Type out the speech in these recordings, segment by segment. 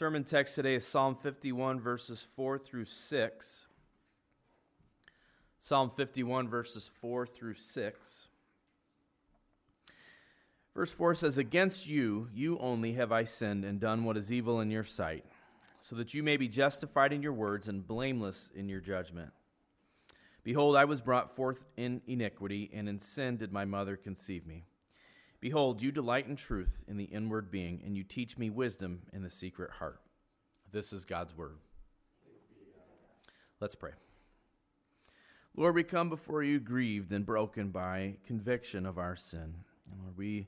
sermon text today is Psalm 51, verses 4 through 6. Psalm 51, verses 4 through 6. Verse 4 says, Against you, you only have I sinned and done what is evil in your sight, so that you may be justified in your words and blameless in your judgment. Behold, I was brought forth in iniquity, and in sin did my mother conceive me. Behold, you delight in truth in the inward being, and you teach me wisdom in the secret heart. This is God's word. Let's pray. Lord, we come before you grieved and broken by conviction of our sin. And Lord, we,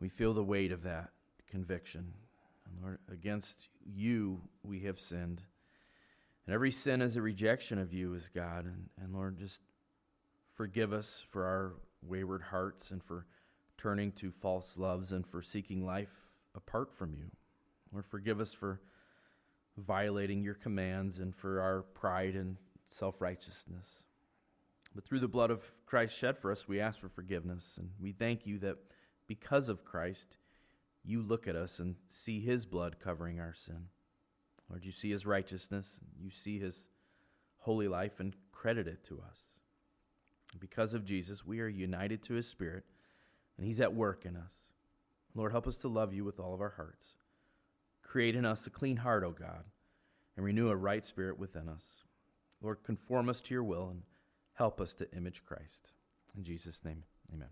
we feel the weight of that conviction. And Lord, against you we have sinned. And every sin is a rejection of you as God. And, and Lord, just forgive us for our wayward hearts and for turning to false loves and for seeking life apart from you. Lord, forgive us for violating your commands and for our pride and self righteousness. But through the blood of Christ shed for us, we ask for forgiveness. And we thank you that because of Christ, you look at us and see his blood covering our sin. Lord, you see his righteousness, you see his holy life, and credit it to us. Because of Jesus, we are united to his spirit and He's at work in us. Lord, help us to love you with all of our hearts. Create in us a clean heart, O God, and renew a right spirit within us. Lord, conform us to your will and help us to image Christ. In Jesus' name, amen.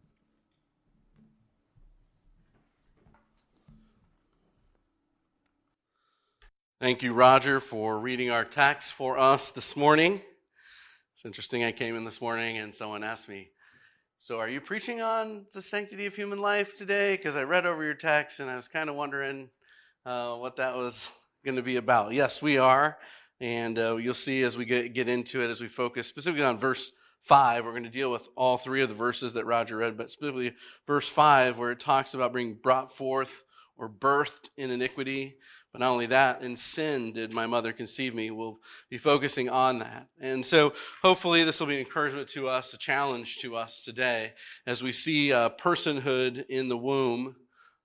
Thank you, Roger, for reading our text for us this morning. It's interesting. I came in this morning and someone asked me, so, are you preaching on the sanctity of human life today? Because I read over your text and I was kind of wondering uh, what that was going to be about. Yes, we are. And uh, you'll see as we get, get into it, as we focus specifically on verse 5, we're going to deal with all three of the verses that Roger read, but specifically verse 5, where it talks about being brought forth or birthed in iniquity. But not only that, in sin did my mother conceive me. We'll be focusing on that. And so hopefully this will be an encouragement to us, a challenge to us today as we see uh, personhood in the womb,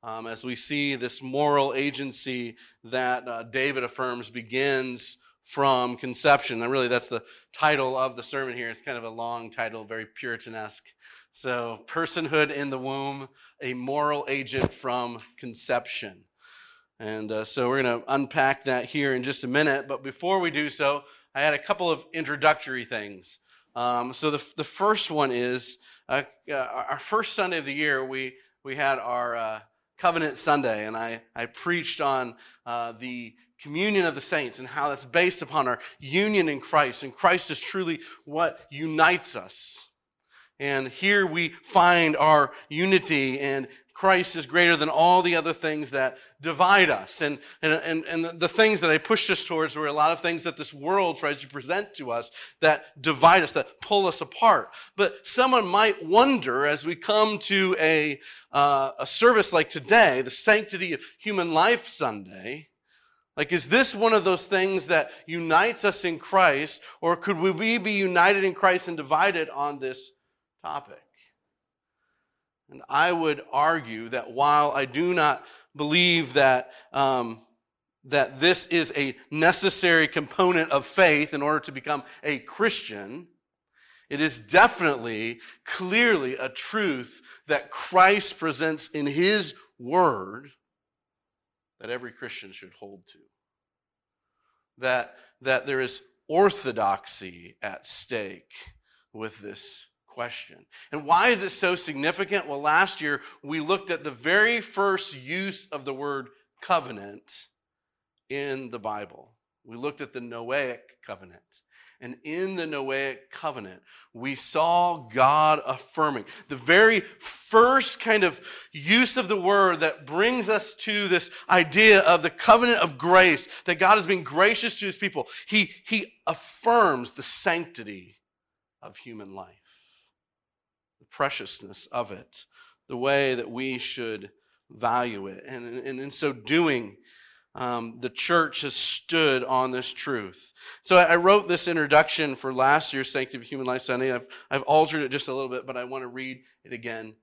um, as we see this moral agency that uh, David affirms begins from conception. And really, that's the title of the sermon here. It's kind of a long title, very Puritanesque. So, personhood in the womb, a moral agent from conception. And uh, so we're going to unpack that here in just a minute. But before we do so, I had a couple of introductory things. Um, so the, the first one is uh, uh, our first Sunday of the year, we, we had our uh, Covenant Sunday, and I, I preached on uh, the communion of the saints and how that's based upon our union in Christ. And Christ is truly what unites us. And here we find our unity and Christ is greater than all the other things that divide us. And, and, and, and the things that I pushed us towards were a lot of things that this world tries to present to us that divide us, that pull us apart. But someone might wonder as we come to a, uh, a service like today, the Sanctity of Human Life Sunday, like, is this one of those things that unites us in Christ, or could we be united in Christ and divided on this topic? And I would argue that while I do not believe that, um, that this is a necessary component of faith in order to become a Christian, it is definitely, clearly a truth that Christ presents in His Word that every Christian should hold to. That, that there is orthodoxy at stake with this question. And why is it so significant? Well, last year we looked at the very first use of the word covenant in the Bible. We looked at the Noahic covenant. And in the Noahic covenant, we saw God affirming the very first kind of use of the word that brings us to this idea of the covenant of grace, that God has been gracious to his people. He, he affirms the sanctity of human life preciousness of it, the way that we should value it. And, and in so doing, um, the church has stood on this truth. So I wrote this introduction for last year's Sanctity of Human Life Sunday. I've, I've altered it just a little bit, but I want to read it again.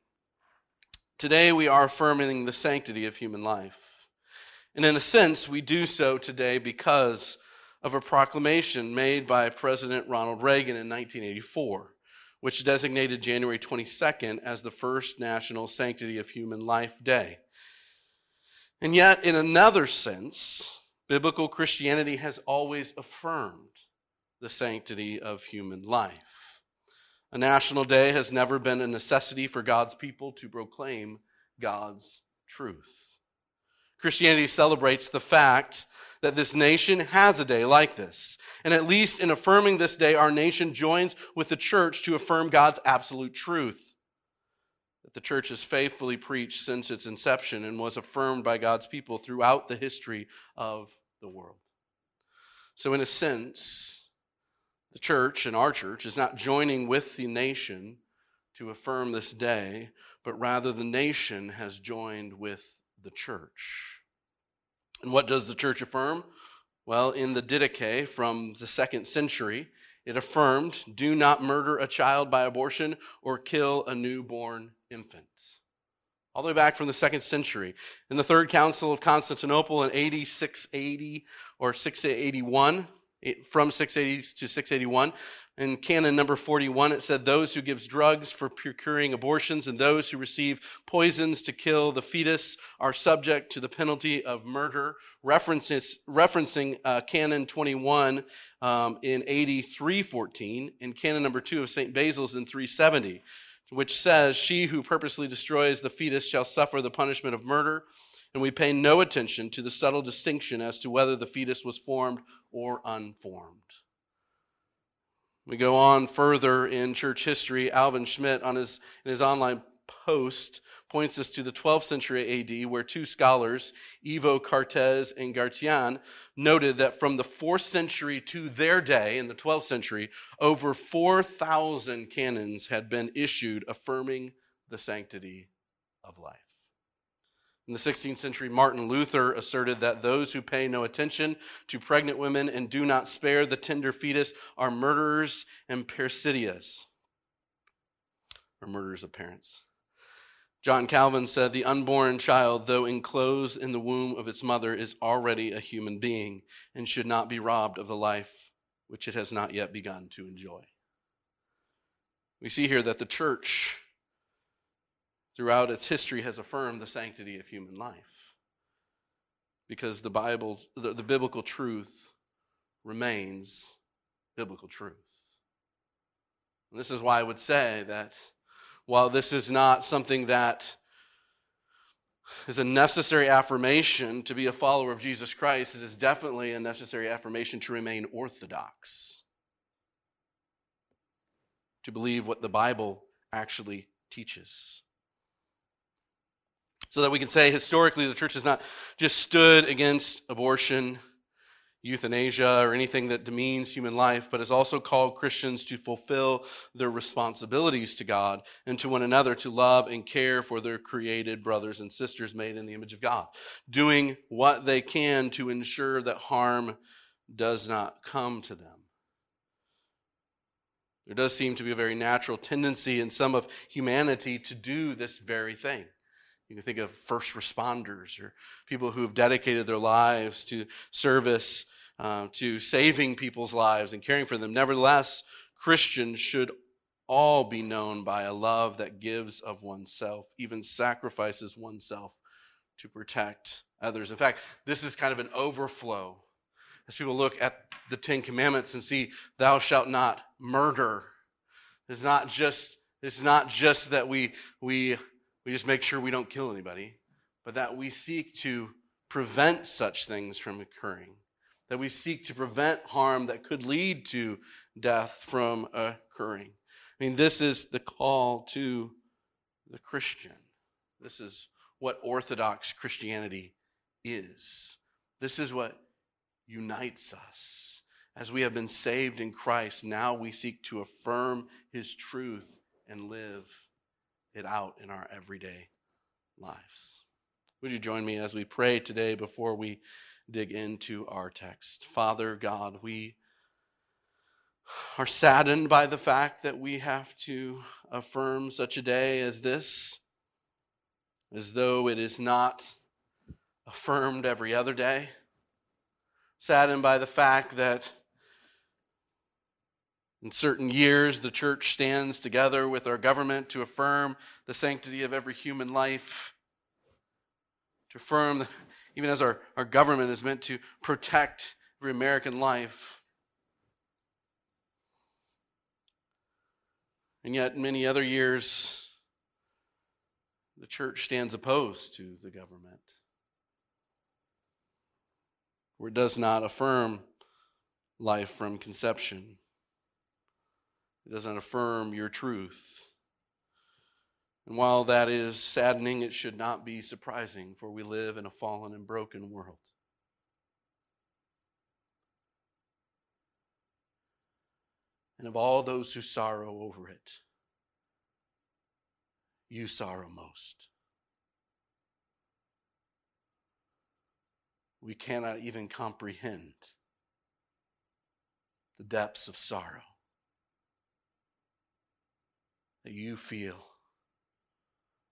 Today we are affirming the sanctity of human life. And in a sense, we do so today because of a proclamation made by President Ronald Reagan in 1984, which designated January 22nd as the first National Sanctity of Human Life Day. And yet, in another sense, biblical Christianity has always affirmed the sanctity of human life. A national day has never been a necessity for God's people to proclaim God's truth. Christianity celebrates the fact that this nation has a day like this. And at least in affirming this day, our nation joins with the church to affirm God's absolute truth. That the church has faithfully preached since its inception and was affirmed by God's people throughout the history of the world. So, in a sense, the church and our church is not joining with the nation to affirm this day, but rather the nation has joined with the church. And what does the church affirm? Well, in the Didache from the second century, it affirmed do not murder a child by abortion or kill a newborn infant. All the way back from the second century. In the Third Council of Constantinople in 8680 or 681, from 680 to 681, in canon number 41, it said, Those who gives drugs for procuring abortions and those who receive poisons to kill the fetus are subject to the penalty of murder. References, referencing uh, canon 21 um, in AD 314 and canon number 2 of St. Basil's in 370, which says, She who purposely destroys the fetus shall suffer the punishment of murder. And we pay no attention to the subtle distinction as to whether the fetus was formed or unformed. We go on further in church history. Alvin Schmidt, on his, in his online post, points us to the 12th century AD, where two scholars, Ivo Cartez and Gratian, noted that from the 4th century to their day, in the 12th century, over 4,000 canons had been issued affirming the sanctity of life. In the 16th century, Martin Luther asserted that those who pay no attention to pregnant women and do not spare the tender fetus are murderers and parricidias, or murderers of parents. John Calvin said, The unborn child, though enclosed in the womb of its mother, is already a human being and should not be robbed of the life which it has not yet begun to enjoy. We see here that the church throughout its history has affirmed the sanctity of human life. Because the Bible, the, the biblical truth remains biblical truth. And this is why I would say that while this is not something that is a necessary affirmation to be a follower of Jesus Christ, it is definitely a necessary affirmation to remain orthodox, to believe what the Bible actually teaches so that we can say historically the church has not just stood against abortion, euthanasia, or anything that demeans human life, but has also called Christians to fulfill their responsibilities to God and to one another to love and care for their created brothers and sisters made in the image of God, doing what they can to ensure that harm does not come to them. There does seem to be a very natural tendency in some of humanity to do this very thing. You can think of first responders or people who have dedicated their lives to service, uh, to saving people's lives and caring for them. Nevertheless, Christians should all be known by a love that gives of oneself, even sacrifices oneself to protect others. In fact, this is kind of an overflow as people look at the Ten Commandments and see, "Thou shalt not murder." It's not just it's not just that we we we just make sure we don't kill anybody, but that we seek to prevent such things from occurring, that we seek to prevent harm that could lead to death from occurring. I mean, this is the call to the Christian. This is what Orthodox Christianity is. This is what unites us. As we have been saved in Christ, now we seek to affirm his truth and live it out in our everyday lives. Would you join me as we pray today before we dig into our text? Father God, we are saddened by the fact that we have to affirm such a day as this, as though it is not affirmed every other day. Saddened by the fact that in certain years the church stands together with our government to affirm the sanctity of every human life, to affirm, even as our, our government is meant to protect every American life. And yet, in many other years, the church stands opposed to the government, it does not affirm life from conception, it doesn't affirm your truth. And while that is saddening, it should not be surprising, for we live in a fallen and broken world. And of all those who sorrow over it, you sorrow most. We cannot even comprehend the depths of sorrow that you feel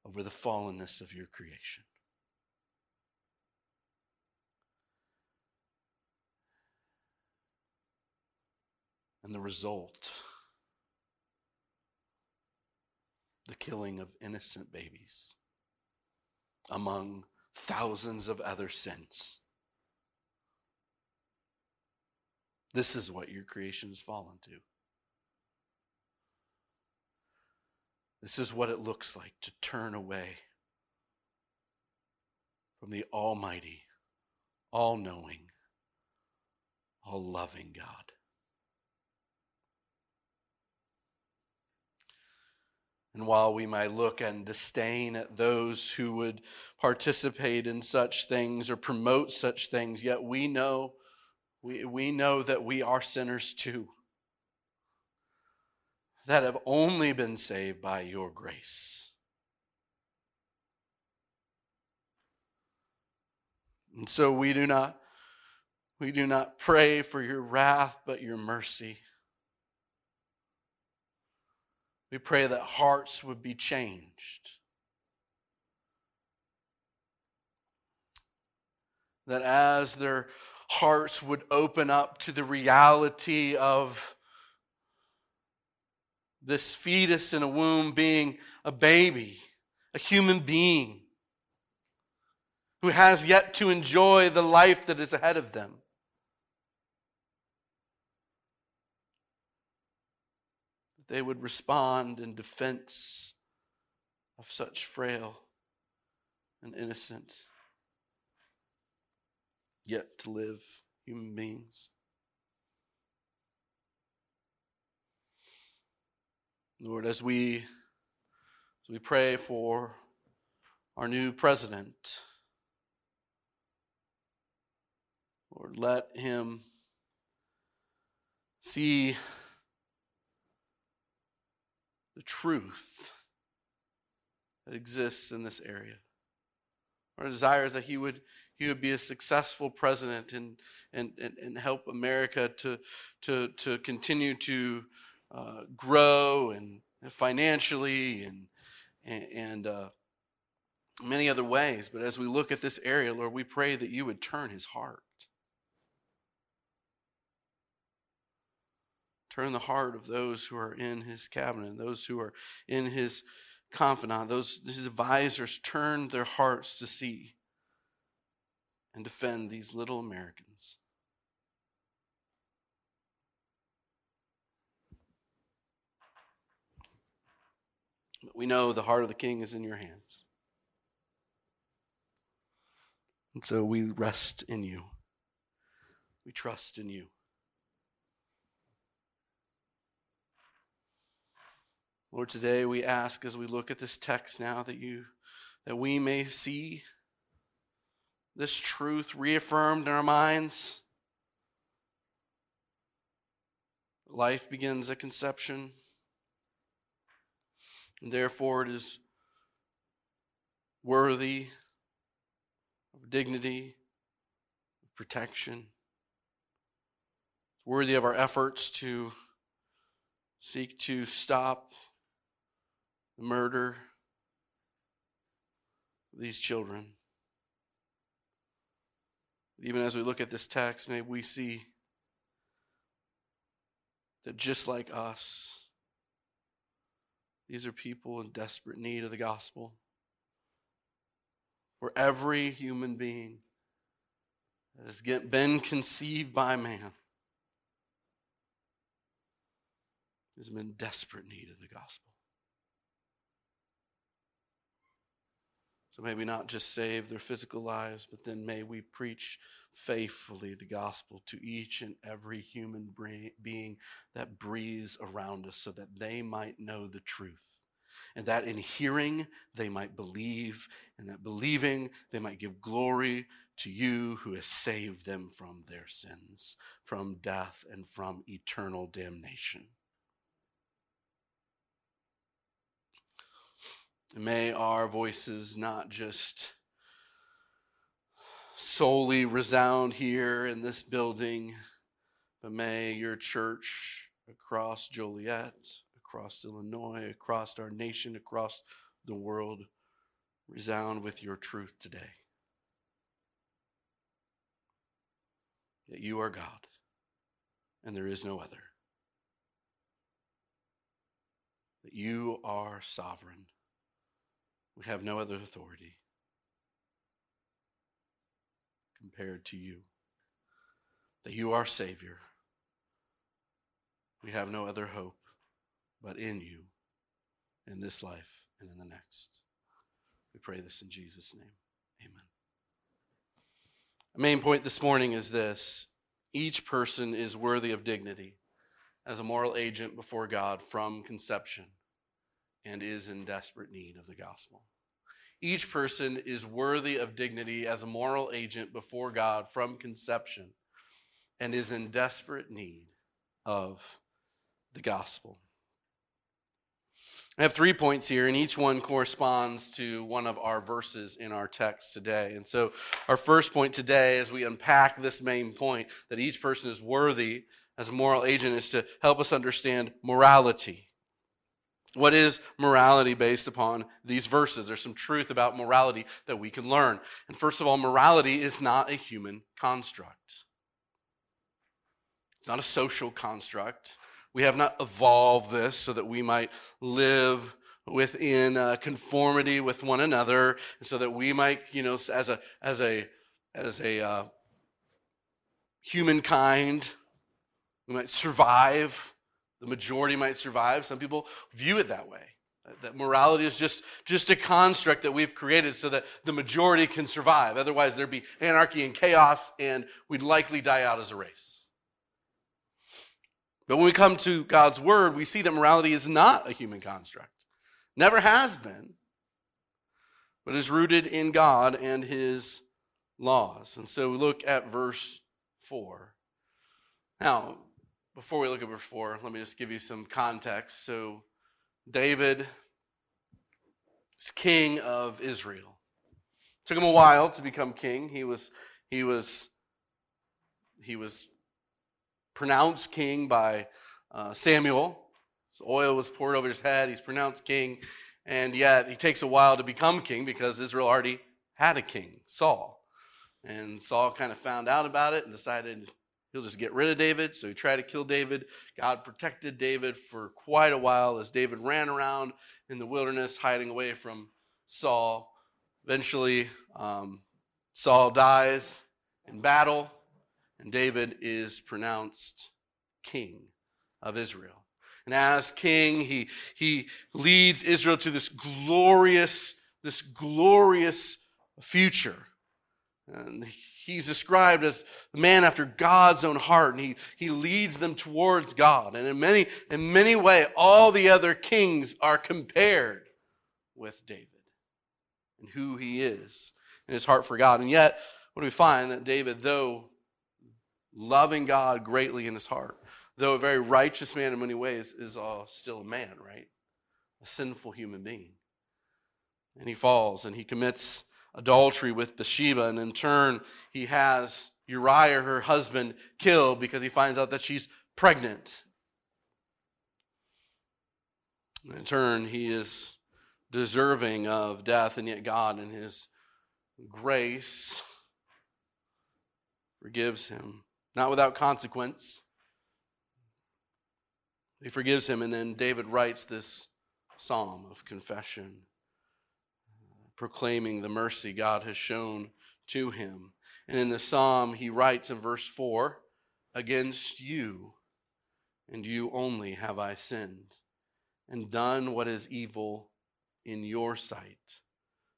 over the fallenness of your creation. And the result the killing of innocent babies among thousands of other sins. This is what your creation has fallen to. This is what it looks like to turn away from the Almighty, all knowing, all loving God. And while we might look and disdain at those who would participate in such things or promote such things, yet we know, we, we know that we are sinners too, that have only been saved by your grace. And so we do not we do not pray for your wrath but your mercy. We pray that hearts would be changed. That as their hearts would open up to the reality of this fetus in a womb being a baby, a human being who has yet to enjoy the life that is ahead of them. they would respond in defense of such frail and innocent, yet to live human beings. Lord, as we as we pray for our new president, Lord, let him see the truth that exists in this area. Our desire is that he would he would be a successful president and and and, and help America to to to continue to uh, grow and financially and and, uh, many other ways. But as we look at this area, Lord, we pray that you would turn his heart. Turn the heart of those who are in his cabinet, those who are in his confidant, those his advisors turn their hearts to see and defend these little Americans. But we know the heart of the king is in your hands. And so we rest in you. We trust in you. Lord, today we ask as we look at this text now that you that we may see this truth reaffirmed in our minds. Life begins at conception, and therefore it is worthy of dignity, of protection. It's worthy of our efforts to seek to stop the murder of these children. Even as we look at this text, may we see that just like us, these are people in desperate need of the gospel. For every human being that has been conceived by man has been in desperate need of the gospel. So maybe not just save their physical lives, but then may we preach faithfully the gospel to each and every human being that breathes around us so that they might know the truth. And that in hearing they might believe, and that believing they might give glory to you who has saved them from their sins, from death, and from eternal damnation. May our voices not just solely resound here in this building, but may your church across Joliet, across Illinois, across our nation, across the world resound with your truth today. That you are God and there is no other. That you are sovereign we have no other authority compared to you. That you are Savior. We have no other hope but in you, in this life and in the next. We pray this in Jesus' name. Amen. A main point this morning is this each person is worthy of dignity as a moral agent before God from conception and is in desperate need of the gospel. Each person is worthy of dignity as a moral agent before God from conception and is in desperate need of the gospel. I have three points here, and each one corresponds to one of our verses in our text today. And so, our first point today, as we unpack this main point, that each person is worthy as a moral agent, is to help us understand morality. What is morality based upon these verses? There's some truth about morality that we can learn. And first of all, morality is not a human construct, it's not a social construct. We have not evolved this so that we might live within uh, conformity with one another, so that we might, you know, as a as a as a uh, humankind, we might survive the majority might survive. Some people view it that way. Uh, that morality is just, just a construct that we've created so that the majority can survive. Otherwise, there'd be anarchy and chaos, and we'd likely die out as a race. But when we come to God's word, we see that morality is not a human construct, never has been, but is rooted in God and his laws. And so we look at verse 4. Now, before we look at verse 4, let me just give you some context. So, David is king of Israel. It took him a while to become king. He was, he was, he was pronounced king by uh, Samuel. His oil was poured over his head. He's pronounced king. And yet, he takes a while to become king because Israel already had a king, Saul. And Saul kind of found out about it and decided He'll just get rid of David. So he tried to kill David. God protected David for quite a while as David ran around in the wilderness, hiding away from Saul. Eventually, um, Saul dies in battle, and David is pronounced king of Israel. And as king, he, he leads Israel to this glorious, this glorious future. And he's described as a man after God's own heart, and he, he leads them towards God. And in many, in many ways, all the other kings are compared with David and who he is and his heart for God. And yet, what do we find? That David, though loving God greatly in his heart, though a very righteous man in many ways, is still a man, right? A sinful human being. And he falls and he commits adultery with Bathsheba, and in turn, he has Uriah, her husband, killed because he finds out that she's pregnant. in turn, he is deserving of death, and yet God, in his grace, forgives him, not without consequence. He forgives him, and then David writes this psalm of confession, proclaiming the mercy God has shown to him. And in the psalm, he writes in verse 4 Against you and you only have I sinned, and done what is evil in your sight,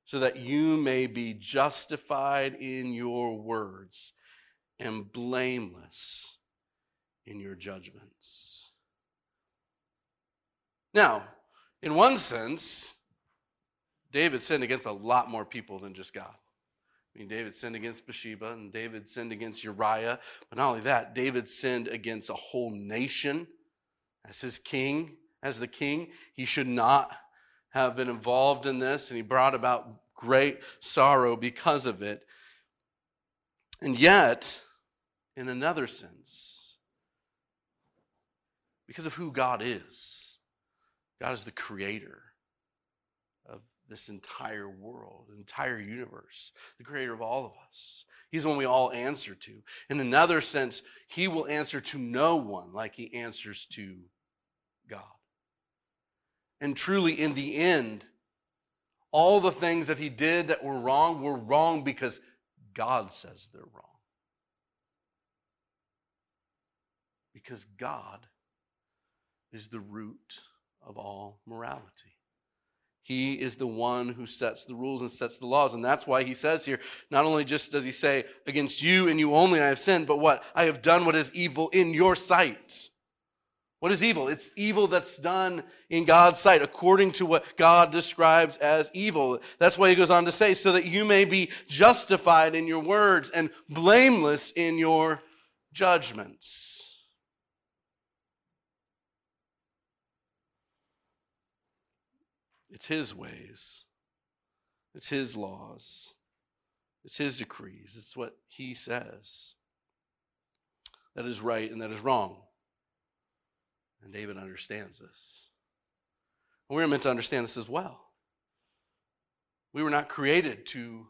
so that you may be justified in your words and blameless in your judgments. Now, in one sense, David sinned against a lot more people than just God. I mean, David sinned against Bathsheba and David sinned against Uriah. But not only that, David sinned against a whole nation as his king, as the king. He should not have been involved in this, and he brought about great sorrow because of it. And yet, in another sense, because of who God is, God is the creator this entire world, entire universe, the creator of all of us. He's the one we all answer to. In another sense, he will answer to no one like he answers to God. And truly, in the end, all the things that he did that were wrong were wrong because God says they're wrong. Because God is the root of all morality. He is the one who sets the rules and sets the laws. And that's why he says here, not only just does he say, against you and you only I have sinned, but what? I have done what is evil in your sight. What is evil? It's evil that's done in God's sight, according to what God describes as evil. That's why he goes on to say, so that you may be justified in your words and blameless in your judgments. It's His ways, it's His laws, it's His decrees, it's what He says that is right and that is wrong. And David understands this. And we're meant to understand this as well. We were not created to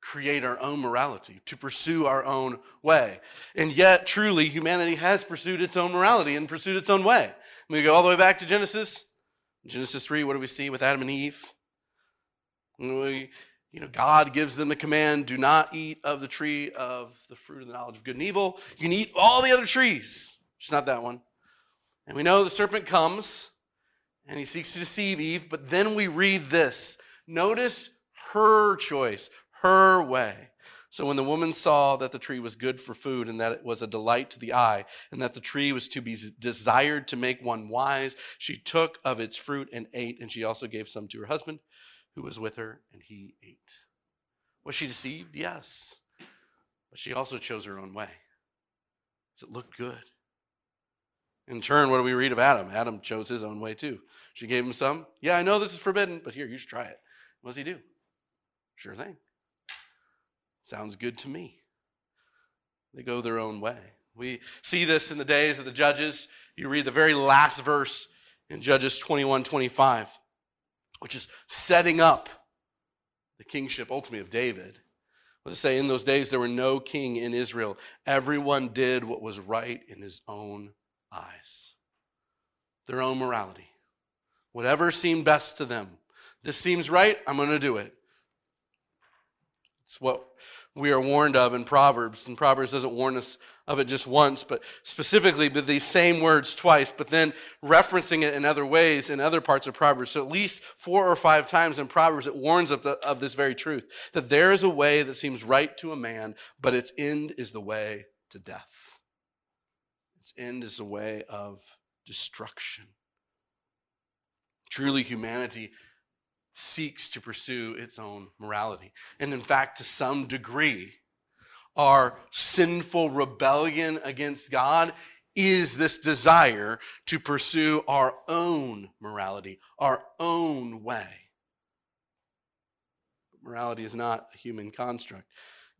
create our own morality, to pursue our own way. And yet, truly, humanity has pursued its own morality and pursued its own way. We go all the way back to Genesis. Genesis 3, what do we see with Adam and Eve? We, you know, God gives them the command do not eat of the tree of the fruit of the knowledge of good and evil. You can eat all the other trees, just not that one. And we know the serpent comes and he seeks to deceive Eve, but then we read this. Notice her choice, her way. So when the woman saw that the tree was good for food and that it was a delight to the eye and that the tree was to be desired to make one wise, she took of its fruit and ate, and she also gave some to her husband who was with her, and he ate. Was she deceived? Yes. But she also chose her own way. Does it look good? In turn, what do we read of Adam? Adam chose his own way too. She gave him some. Yeah, I know this is forbidden, but here, you should try it. What does he do? Sure thing. Sounds good to me. They go their own way. We see this in the days of the judges. You read the very last verse in Judges 21 25, which is setting up the kingship ultimately of David. Does it say? In those days, there were no king in Israel. Everyone did what was right in his own eyes, their own morality. Whatever seemed best to them. This seems right, I'm going to do it. It's what we are warned of in Proverbs. And Proverbs doesn't warn us of it just once, but specifically with these same words twice, but then referencing it in other ways in other parts of Proverbs. So at least four or five times in Proverbs, it warns of, the, of this very truth that there is a way that seems right to a man, but its end is the way to death. Its end is the way of destruction. Truly, humanity seeks to pursue its own morality. And in fact, to some degree, our sinful rebellion against God is this desire to pursue our own morality, our own way. Morality is not a human construct.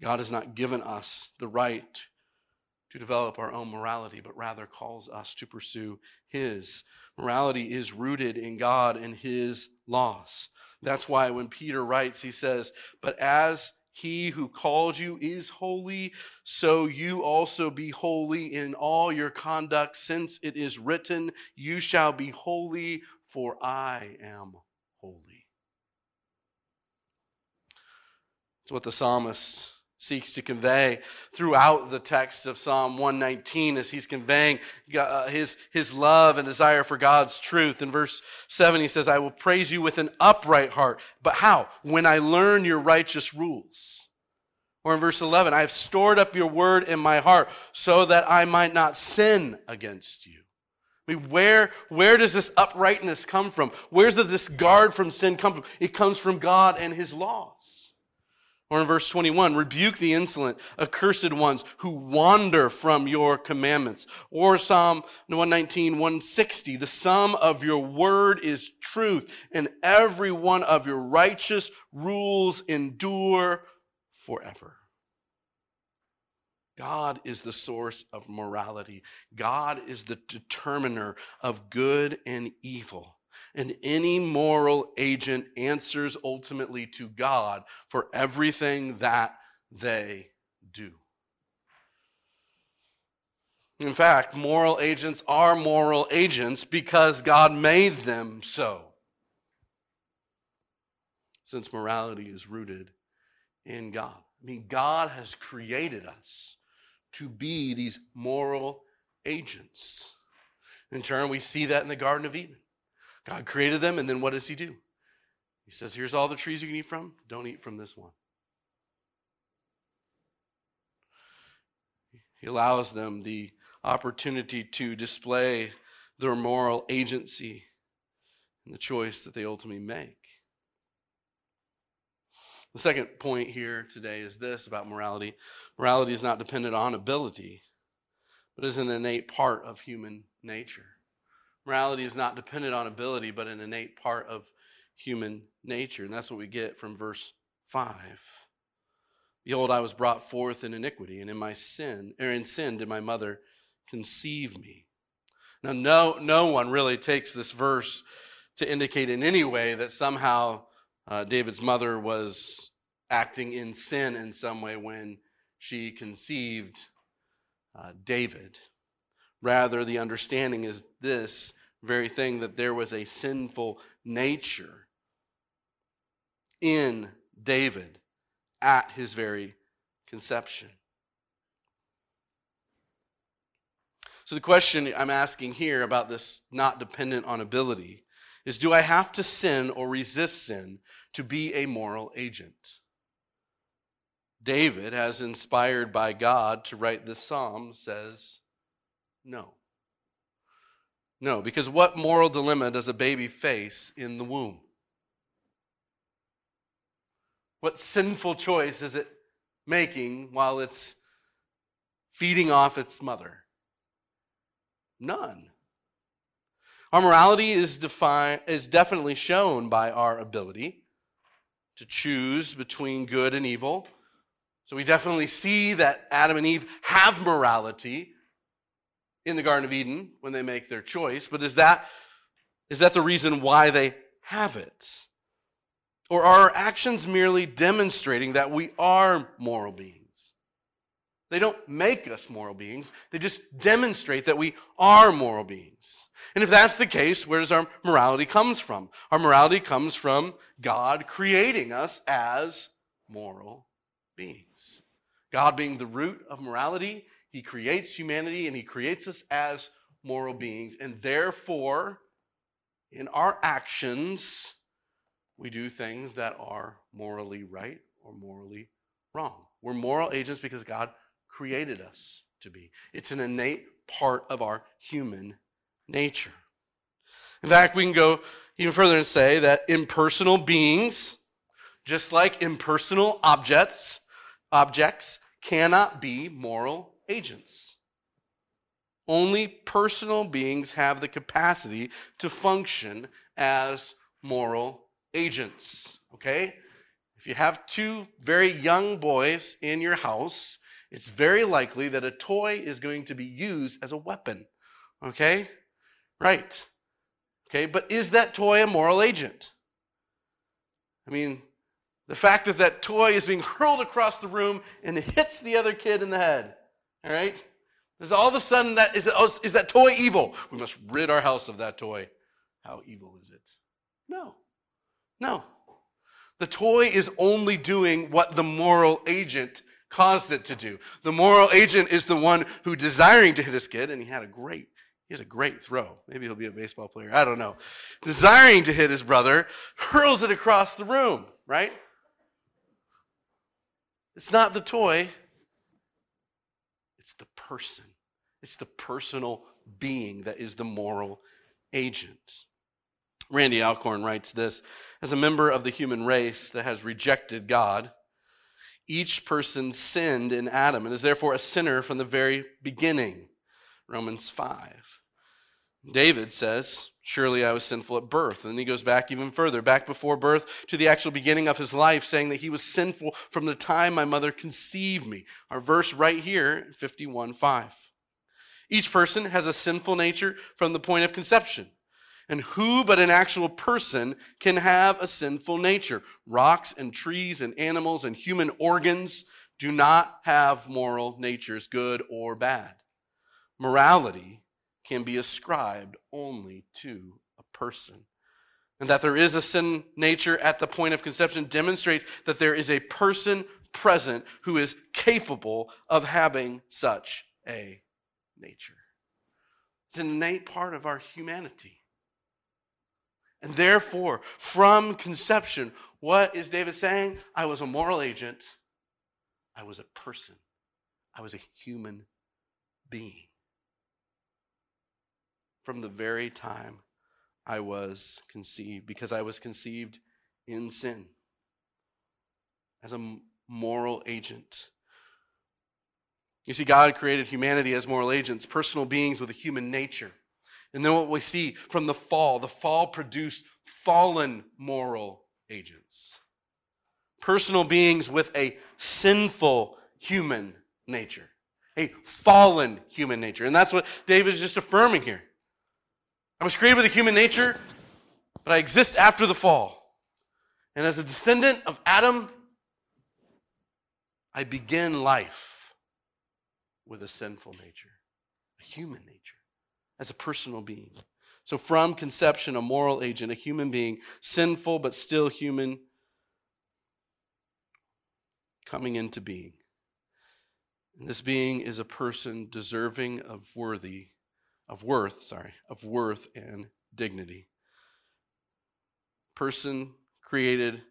God has not given us the right to develop our own morality, but rather calls us to pursue His. Morality is rooted in God and His laws. That's why when Peter writes, he says, But as He who called you is holy, so you also be holy in all your conduct, since it is written, You shall be holy, for I am holy. It's what the psalmist seeks to convey throughout the text of Psalm 119 as he's conveying uh, his, his love and desire for God's truth. In verse 7, he says, I will praise you with an upright heart. But how? When I learn your righteous rules. Or in verse 11, I have stored up your word in my heart so that I might not sin against you. I mean, where, where does this uprightness come from? Where's the discard from sin come from? It comes from God and his laws. Or in verse 21, rebuke the insolent, accursed ones who wander from your commandments. Or Psalm 119, 160, the sum of your word is truth, and every one of your righteous rules endure forever. God is the source of morality. God is the determiner of good and evil. And any moral agent answers ultimately to God for everything that they do. In fact, moral agents are moral agents because God made them so. Since morality is rooted in God. I mean, God has created us to be these moral agents. In turn, we see that in the Garden of Eden. God created them, and then what does He do? He says, Here's all the trees you can eat from. Don't eat from this one. He allows them the opportunity to display their moral agency and the choice that they ultimately make. The second point here today is this about morality morality is not dependent on ability, but is an innate part of human nature. Morality is not dependent on ability, but an innate part of human nature. And that's what we get from verse 5. Behold, I was brought forth in iniquity, and in my sin, or in sin did my mother conceive me. Now, no, no one really takes this verse to indicate in any way that somehow uh, David's mother was acting in sin in some way when she conceived uh, David. Rather, the understanding is this very thing that there was a sinful nature in David at his very conception. So, the question I'm asking here about this not dependent on ability is do I have to sin or resist sin to be a moral agent? David, as inspired by God to write this psalm, says no. No, because what moral dilemma does a baby face in the womb? What sinful choice is it making while it's feeding off its mother? None. Our morality is, defined, is definitely shown by our ability to choose between good and evil. So we definitely see that Adam and Eve have morality in the Garden of Eden when they make their choice, but is that, is that the reason why they have it? Or are our actions merely demonstrating that we are moral beings? They don't make us moral beings, they just demonstrate that we are moral beings. And if that's the case, where does our morality comes from? Our morality comes from God creating us as moral beings. God being the root of morality he creates humanity and He creates us as moral beings. And therefore, in our actions, we do things that are morally right or morally wrong. We're moral agents because God created us to be. It's an innate part of our human nature. In fact, we can go even further and say that impersonal beings, just like impersonal objects, objects cannot be moral agents. Only personal beings have the capacity to function as moral agents. Okay? If you have two very young boys in your house, it's very likely that a toy is going to be used as a weapon. Okay? Right. Okay, but is that toy a moral agent? I mean, The fact that that toy is being hurled across the room and it hits the other kid in the head. All right? Is all of a sudden that is, oh, is that toy evil? We must rid our house of that toy. How evil is it? No. No. The toy is only doing what the moral agent caused it to do. The moral agent is the one who desiring to hit his kid, and he had a great, he has a great throw. Maybe he'll be a baseball player. I don't know. Desiring to hit his brother, hurls it across the room, right? It's not the toy, person. It's the personal being that is the moral agent. Randy Alcorn writes this As a member of the human race that has rejected God, each person sinned in Adam and is therefore a sinner from the very beginning. Romans 5. David says, Surely I was sinful at birth. And then he goes back even further, back before birth to the actual beginning of his life, saying that he was sinful from the time my mother conceived me. Our verse right here, 51 5. Each person has a sinful nature from the point of conception. And who but an actual person can have a sinful nature? Rocks and trees and animals and human organs do not have moral natures, good or bad. Morality can be ascribed only to a person. And that there is a sin nature at the point of conception demonstrates that there is a person present who is capable of having such a nature. It's an innate part of our humanity. And therefore, from conception, what is David saying? I was a moral agent. I was a person. I was a human being. From the very time I was conceived, because I was conceived in sin as a moral agent. You see, God created humanity as moral agents, personal beings with a human nature. And then what we see from the fall, the fall produced fallen moral agents. Personal beings with a sinful human nature, a fallen human nature. And that's what David is just affirming here. I was created with a human nature, but I exist after the fall. And as a descendant of Adam, I begin life with a sinful nature, a human nature as a personal being. So, from conception, a moral agent, a human being, sinful but still human, coming into being. And this being is a person deserving of worthy, of worth, sorry, of worth and dignity. Person created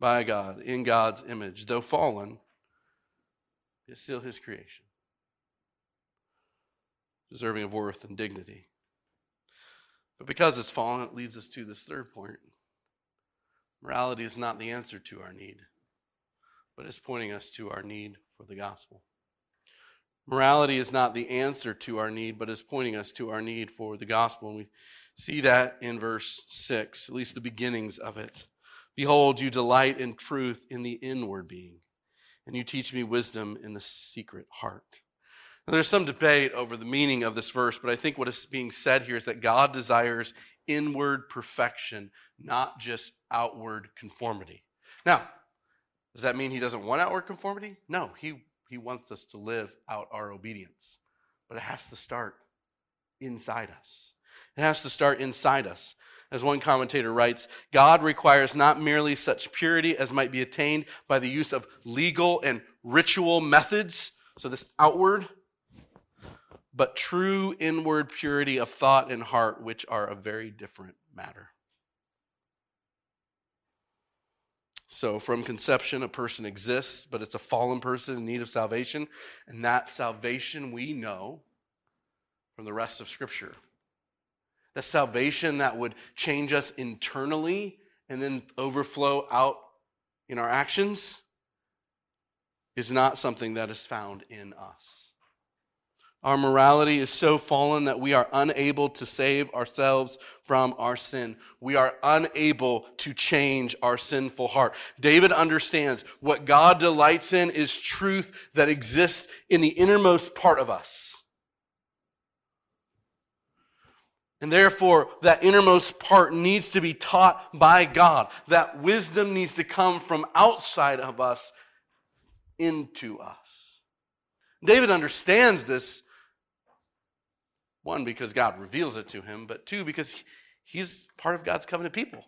by God in God's image, though fallen, is still his creation deserving of worth and dignity. But because it's fallen, it leads us to this third point. Morality is not the answer to our need, but it's pointing us to our need for the gospel. Morality is not the answer to our need, but is pointing us to our need for the gospel. And we see that in verse 6, at least the beginnings of it. Behold, you delight in truth in the inward being, and you teach me wisdom in the secret heart. Now, There's some debate over the meaning of this verse, but I think what is being said here is that God desires inward perfection, not just outward conformity. Now, does that mean he doesn't want outward conformity? No, he, he wants us to live out our obedience. But it has to start inside us. It has to start inside us. As one commentator writes, God requires not merely such purity as might be attained by the use of legal and ritual methods, so this outward but true inward purity of thought and heart, which are a very different matter. So, from conception, a person exists, but it's a fallen person in need of salvation. And that salvation we know from the rest of Scripture. The salvation that would change us internally and then overflow out in our actions is not something that is found in us. Our morality is so fallen that we are unable to save ourselves from our sin. We are unable to change our sinful heart. David understands what God delights in is truth that exists in the innermost part of us. And therefore, that innermost part needs to be taught by God. That wisdom needs to come from outside of us into us. David understands this, one, because God reveals it to him, but two, because he's part of God's covenant people.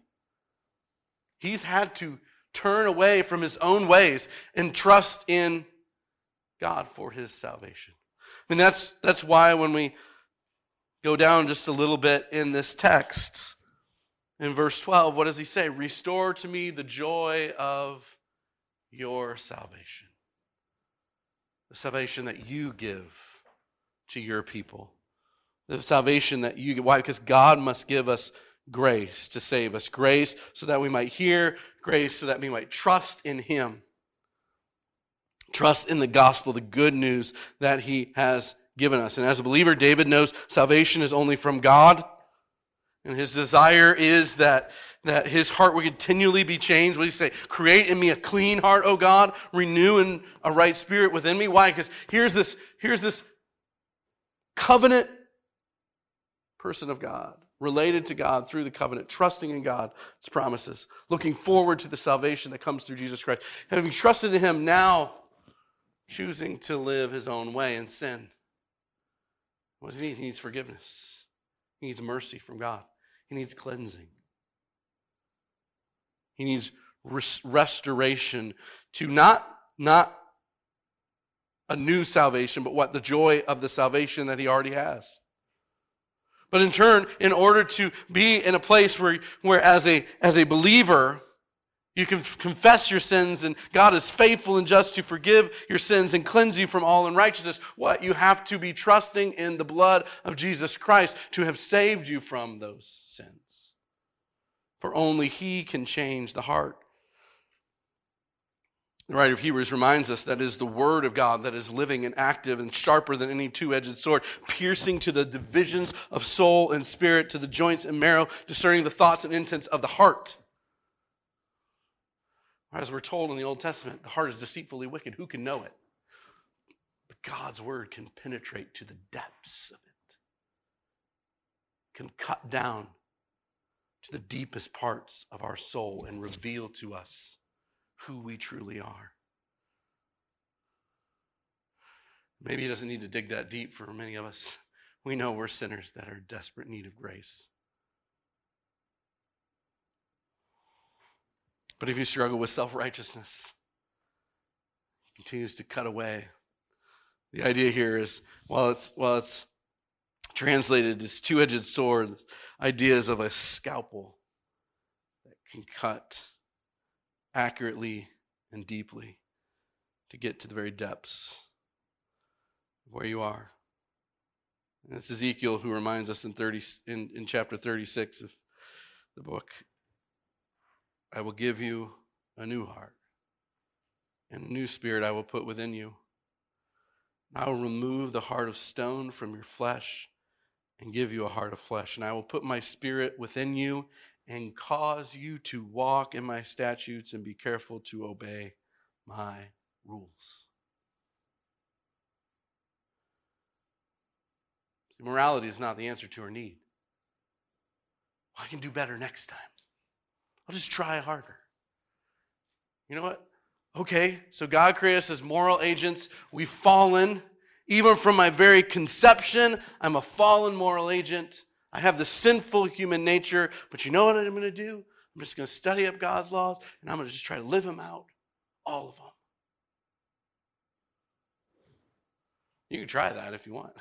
He's had to turn away from his own ways and trust in God for his salvation. I mean, that's, that's why when we go down just a little bit in this text. In verse 12, what does he say? Restore to me the joy of your salvation. The salvation that you give to your people. The salvation that you give. Why? Because God must give us grace to save us. Grace so that we might hear, grace so that we might trust in Him. Trust in the gospel, the good news that He has given us. And as a believer, David knows salvation is only from God. And his desire is that, that his heart would continually be changed. What do you say? Create in me a clean heart, O God. Renew in a right spirit within me. Why? Because here's this, here's this covenant person of God, related to God through the covenant, trusting in God's promises, looking forward to the salvation that comes through Jesus Christ. Having trusted in him, now choosing to live his own way in sin. What does he need? He needs forgiveness. He needs mercy from God. He needs cleansing. He needs res- restoration to not, not a new salvation, but what? The joy of the salvation that he already has. But in turn, in order to be in a place where, where as, a, as a believer, you can confess your sins, and God is faithful and just to forgive your sins and cleanse you from all unrighteousness. What? You have to be trusting in the blood of Jesus Christ to have saved you from those sins. For only He can change the heart. The writer of Hebrews reminds us that is the Word of God that is living and active and sharper than any two edged sword, piercing to the divisions of soul and spirit, to the joints and marrow, discerning the thoughts and intents of the heart. As we're told in the Old Testament, the heart is deceitfully wicked. Who can know it? But God's word can penetrate to the depths of it, can cut down to the deepest parts of our soul and reveal to us who we truly are. Maybe he doesn't need to dig that deep for many of us. We know we're sinners that are in desperate need of grace. But if you struggle with self righteousness, continues to cut away. The idea here is while it's while it's translated as two edged sword, ideas of a scalpel that can cut accurately and deeply to get to the very depths of where you are. And it's Ezekiel who reminds us in 30 in, in chapter 36 of the book I will give you a new heart, and a new spirit I will put within you. I will remove the heart of stone from your flesh and give you a heart of flesh. And I will put my spirit within you and cause you to walk in my statutes and be careful to obey my rules. See, morality is not the answer to our need. I can do better next time. I'll just try harder. You know what? Okay, so God created us as moral agents. We've fallen. Even from my very conception, I'm a fallen moral agent. I have the sinful human nature, but you know what I'm going to do? I'm just going to study up God's laws and I'm going to just try to live them out, all of them. You can try that if you want.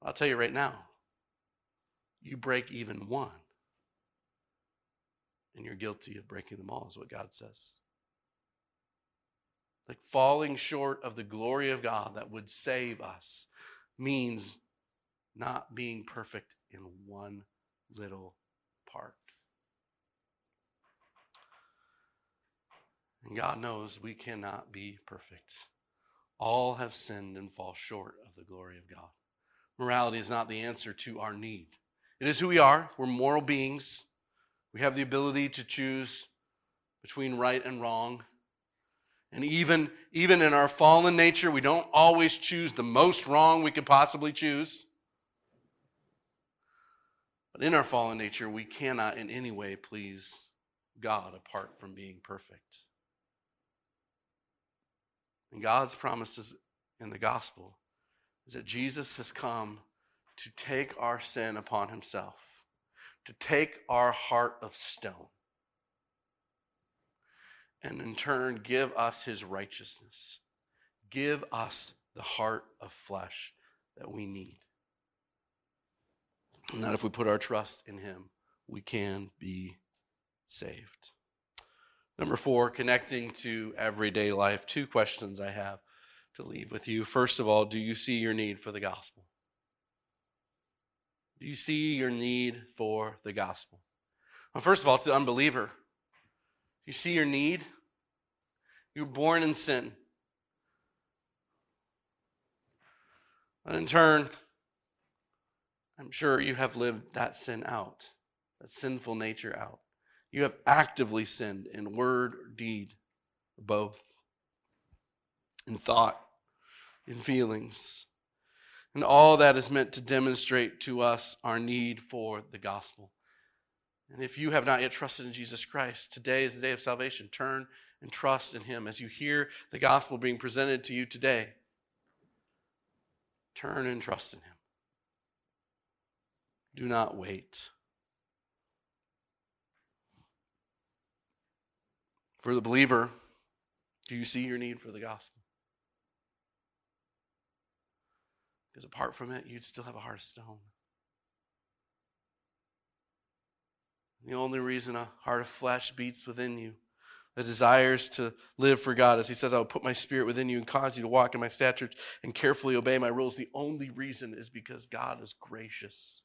I'll tell you right now, you break even one and you're guilty of breaking them all, is what God says. Like falling short of the glory of God that would save us means not being perfect in one little part. And God knows we cannot be perfect. All have sinned and fall short of the glory of God. Morality is not the answer to our need. It is who we are. We're moral beings. We have the ability to choose between right and wrong. And even, even in our fallen nature, we don't always choose the most wrong we could possibly choose. But in our fallen nature, we cannot in any way please God apart from being perfect. And God's promises in the gospel is that Jesus has come to take our sin upon himself, to take our heart of stone, and in turn give us his righteousness, give us the heart of flesh that we need. And that if we put our trust in him, we can be saved. Number four, connecting to everyday life. Two questions I have to leave with you. First of all, do you see your need for the gospel? Do you see your need for the gospel? Well, first of all, to the unbeliever, you see your need? You're born in sin. And in turn, I'm sure you have lived that sin out, that sinful nature out. You have actively sinned in word or deed, both, in thought, in feelings. And all that is meant to demonstrate to us our need for the gospel. And if you have not yet trusted in Jesus Christ, today is the day of salvation. Turn and trust in Him. As you hear the gospel being presented to you today, turn and trust in Him. Do not wait. For the believer, do you see your need for the gospel? Because apart from it, you'd still have a heart of stone. The only reason a heart of flesh beats within you, the desires to live for God, as He says, I will put my spirit within you and cause you to walk in my statutes and carefully obey my rules. The only reason is because God is gracious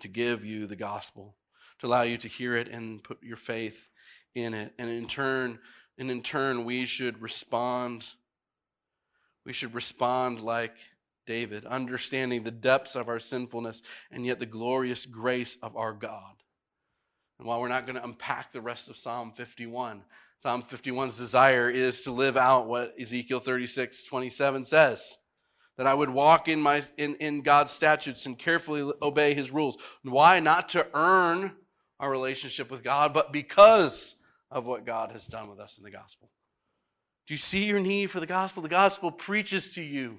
to give you the gospel, to allow you to hear it and put your faith in it. And in turn, and in turn, we should respond. We should respond like David, understanding the depths of our sinfulness and yet the glorious grace of our God. And while we're not going to unpack the rest of Psalm 51, Psalm 51's desire is to live out what Ezekiel 36, 27 says that I would walk in, my, in, in God's statutes and carefully obey his rules. Why? Not to earn our relationship with God, but because of what God has done with us in the gospel. Do you see your need for the gospel? The gospel preaches to you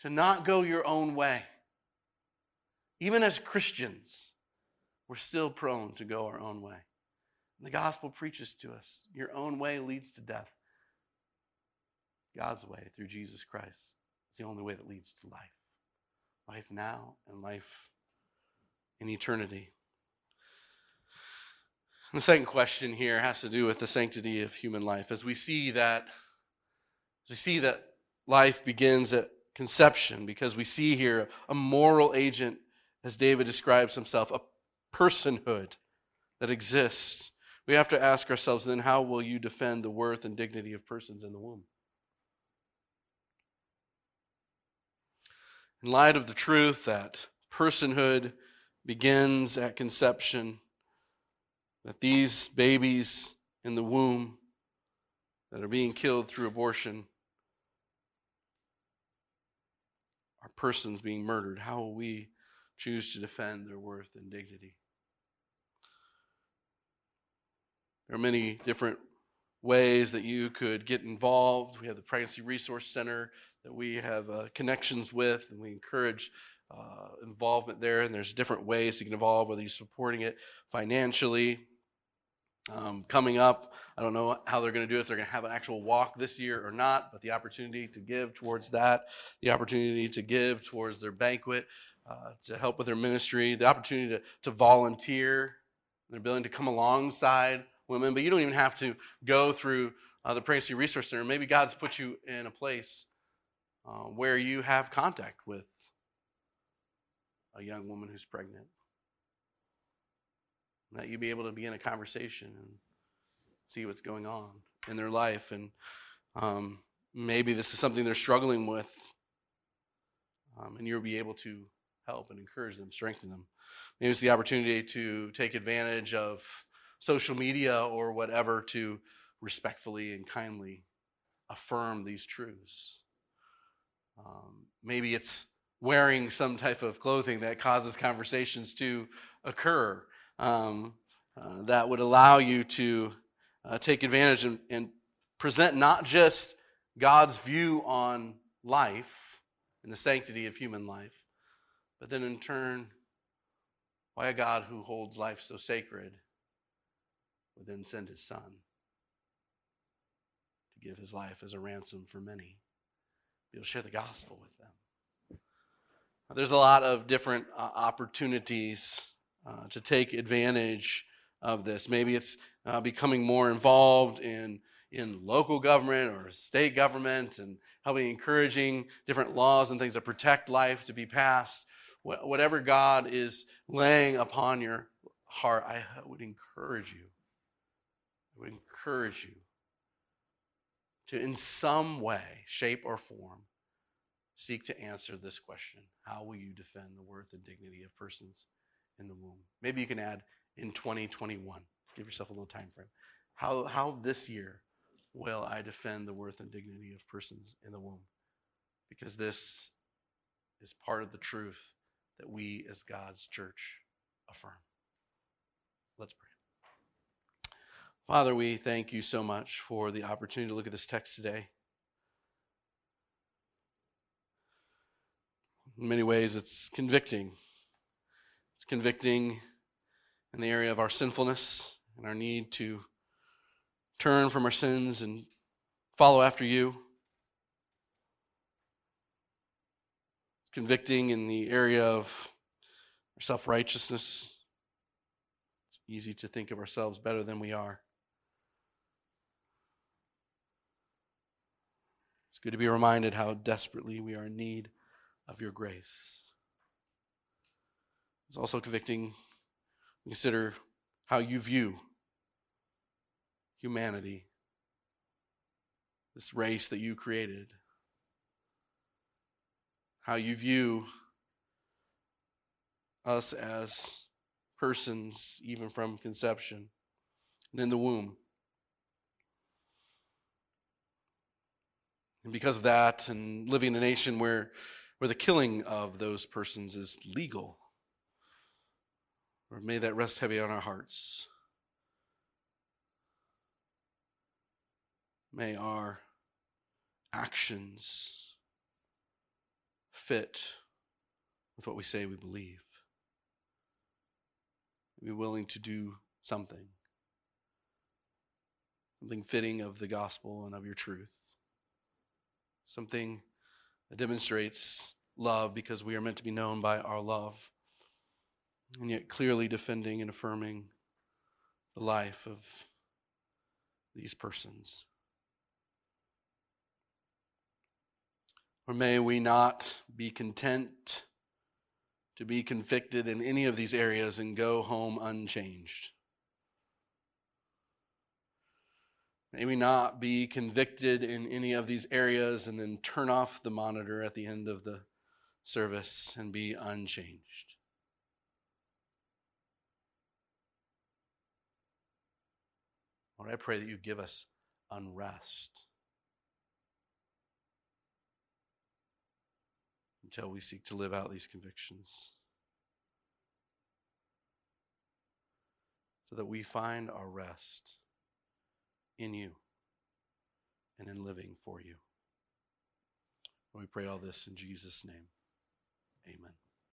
to not go your own way. Even as Christians, we're still prone to go our own way. And the gospel preaches to us your own way leads to death. God's way through Jesus Christ it's the only way that leads to life life now and life in eternity. And the second question here has to do with the sanctity of human life. As we see that, as we see that life begins at conception, because we see here a moral agent, as David describes himself, a personhood that exists. We have to ask ourselves then, how will you defend the worth and dignity of persons in the womb? In light of the truth that personhood begins at conception, that these babies in the womb that are being killed through abortion are persons being murdered, how will we choose to defend their worth and dignity? There are many different ways that you could get involved. We have the Pregnancy Resource Center that we have uh, connections with, and we encourage uh, involvement there. And there's different ways you can involve, whether you're supporting it financially. Um, coming up, I don't know how they're going to do it, if they're going to have an actual walk this year or not, but the opportunity to give towards that, the opportunity to give towards their banquet, uh, to help with their ministry, the opportunity to, to volunteer, their ability to come alongside women. But you don't even have to go through uh, the Pregnancy Resource Center. Maybe God's put you in a place uh, where you have contact with a young woman who's pregnant. That you be able to be in a conversation and see what's going on in their life. And um, maybe this is something they're struggling with. Um, and you'll be able to help and encourage them, strengthen them. Maybe it's the opportunity to take advantage of social media or whatever to respectfully and kindly affirm these truths. Um, maybe it's wearing some type of clothing that causes conversations to occur. Um, uh, that would allow you to uh, take advantage and, and present not just God's view on life and the sanctity of human life, but then in turn, why a God who holds life so sacred would then send his son to give his life as a ransom for many. You'll share the gospel with them. There's a lot of different uh, opportunities uh, to take advantage of this. Maybe it's uh, becoming more involved in in local government or state government and helping encouraging different laws and things that protect life to be passed. Whatever God is laying upon your heart, I would encourage you. I would encourage you to, in some way, shape, or form, seek to answer this question How will you defend the worth and dignity of persons in the womb? Maybe you can add in 2021. Give yourself a little time frame. How, how this year will I defend the worth and dignity of persons in the womb? Because this is part of the truth that we as God's church affirm. Let's pray. Father, we thank you so much for the opportunity to look at this text today. In many ways, it's convicting. It's convicting in the area of our sinfulness and our need to turn from our sins and follow after you. It's convicting in the area of our self righteousness. It's easy to think of ourselves better than we are. It's good to be reminded how desperately we are in need of your grace. It's also convicting. Consider how you view humanity, this race that you created, how you view us as persons, even from conception and in the womb. And because of that, and living in a nation where, where the killing of those persons is legal, or may that rest heavy on our hearts. May our actions fit with what we say we believe. Be willing to do something, something fitting of the gospel and of your truth, something that demonstrates love because we are meant to be known by our love, and yet clearly defending and affirming the life of these persons. Or may we not be content to be convicted in any of these areas and go home unchanged. May we not be convicted in any of these areas and then turn off the monitor at the end of the service and be unchanged. Lord, I pray that you give us unrest. until we seek to live out these convictions. So that we find our rest in you and in living for you. We pray all this in Jesus' name. Amen.